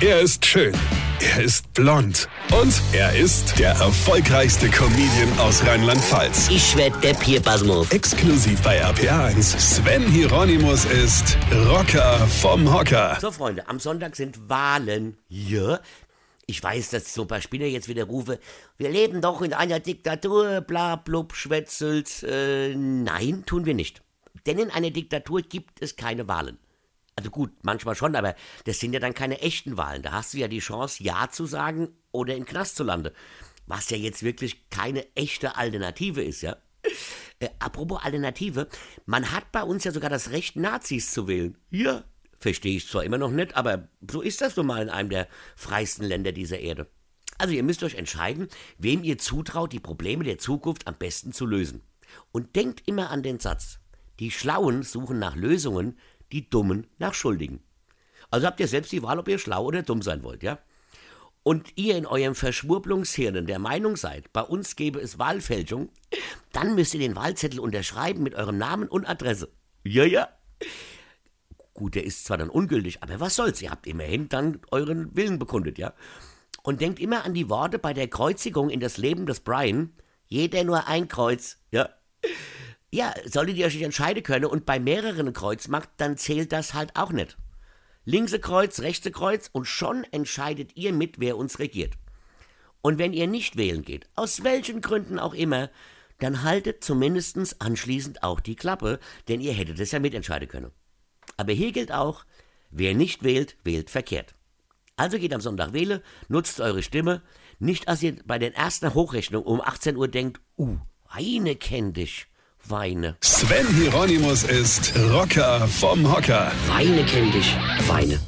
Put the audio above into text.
Er ist schön. Er ist blond. Und er ist der erfolgreichste Comedian aus Rheinland-Pfalz. Ich werd der Pierpasmus. Exklusiv bei RPA1. Sven Hieronymus ist Rocker vom Hocker. So, Freunde, am Sonntag sind Wahlen. Ja. Ich weiß, dass so ein paar Spinner jetzt wieder rufe, wir leben doch in einer Diktatur, bla blub, schwätzelt. Äh, nein, tun wir nicht. Denn in einer Diktatur gibt es keine Wahlen. Also gut, manchmal schon, aber das sind ja dann keine echten Wahlen. Da hast du ja die Chance, Ja zu sagen oder in Knast zu landen. Was ja jetzt wirklich keine echte Alternative ist, ja. Äh, apropos Alternative, man hat bei uns ja sogar das Recht, Nazis zu wählen. Ja, verstehe ich zwar immer noch nicht, aber so ist das nun mal in einem der freisten Länder dieser Erde. Also ihr müsst euch entscheiden, wem ihr zutraut, die Probleme der Zukunft am besten zu lösen. Und denkt immer an den Satz, die Schlauen suchen nach Lösungen, die Dummen nach Schuldigen. Also habt ihr selbst die Wahl, ob ihr schlau oder dumm sein wollt, ja? Und ihr in eurem Verschwurblungshirnen der Meinung seid, bei uns gäbe es Wahlfälschung, dann müsst ihr den Wahlzettel unterschreiben mit eurem Namen und Adresse. Ja, ja. Gut, der ist zwar dann ungültig, aber was soll's, ihr habt immerhin dann euren Willen bekundet, ja? Und denkt immer an die Worte bei der Kreuzigung in das Leben des Brian, jeder nur ein Kreuz, ja? Ja, solltet ihr euch nicht entscheiden können und bei mehreren Kreuz macht, dann zählt das halt auch nicht. Linkse Kreuz, rechte Kreuz und schon entscheidet ihr mit, wer uns regiert. Und wenn ihr nicht wählen geht, aus welchen Gründen auch immer, dann haltet zumindest anschließend auch die Klappe, denn ihr hättet es ja mitentscheiden können. Aber hier gilt auch, wer nicht wählt, wählt verkehrt. Also geht am Sonntag wählen, nutzt eure Stimme, nicht als ihr bei den ersten Hochrechnungen um 18 Uhr denkt, uh, eine kenn dich. Weine. Sven Hieronymus ist Rocker vom Hocker. Weine kenn dich. Weine.